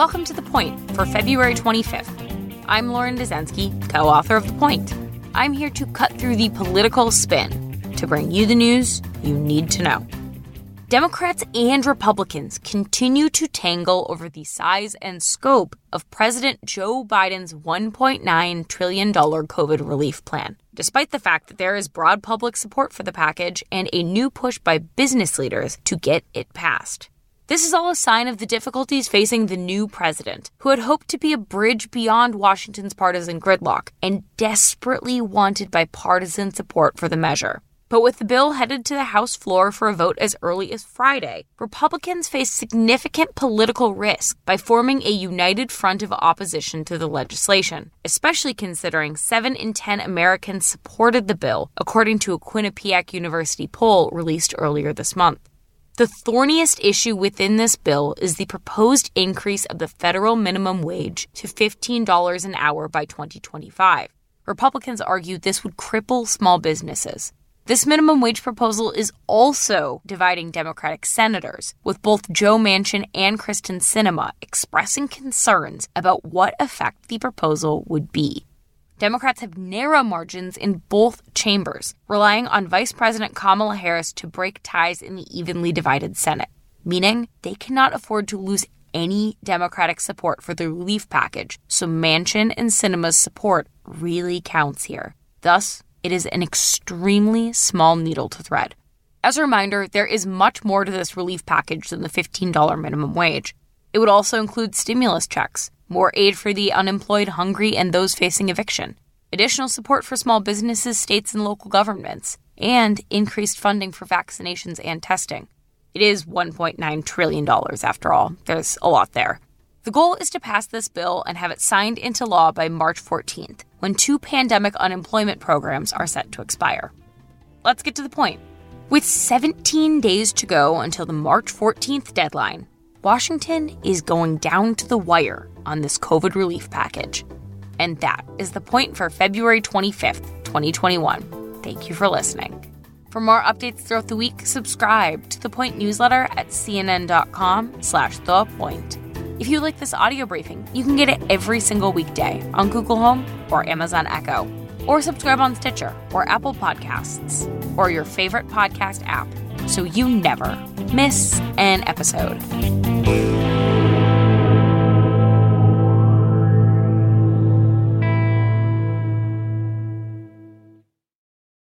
Welcome to The Point for February 25th. I'm Lauren Dezenski, co author of The Point. I'm here to cut through the political spin to bring you the news you need to know. Democrats and Republicans continue to tangle over the size and scope of President Joe Biden's $1.9 trillion COVID relief plan, despite the fact that there is broad public support for the package and a new push by business leaders to get it passed. This is all a sign of the difficulties facing the new president, who had hoped to be a bridge beyond Washington's partisan gridlock and desperately wanted bipartisan support for the measure. But with the bill headed to the House floor for a vote as early as Friday, Republicans face significant political risk by forming a united front of opposition to the legislation, especially considering 7 in 10 Americans supported the bill, according to a Quinnipiac University poll released earlier this month. The thorniest issue within this bill is the proposed increase of the federal minimum wage to $15 an hour by 2025. Republicans argue this would cripple small businesses. This minimum wage proposal is also dividing Democratic senators, with both Joe Manchin and Kyrsten Sinema expressing concerns about what effect the proposal would be. Democrats have narrow margins in both chambers, relying on Vice President Kamala Harris to break ties in the evenly divided Senate, meaning they cannot afford to lose any Democratic support for the relief package, so Manchin and Sinema's support really counts here. Thus, it is an extremely small needle to thread. As a reminder, there is much more to this relief package than the $15 minimum wage. It would also include stimulus checks, more aid for the unemployed, hungry, and those facing eviction, additional support for small businesses, states, and local governments, and increased funding for vaccinations and testing. It is $1.9 trillion, after all. There's a lot there. The goal is to pass this bill and have it signed into law by March 14th, when two pandemic unemployment programs are set to expire. Let's get to the point. With 17 days to go until the March 14th deadline, Washington is going down to the wire on this COVID relief package. And that is the point for February 25th, 2021. Thank you for listening. For more updates throughout the week, subscribe to the Point newsletter at cnn.com slash the point. If you like this audio briefing, you can get it every single weekday on Google Home or Amazon Echo, or subscribe on Stitcher or Apple Podcasts or your favorite podcast app so you never miss an episode.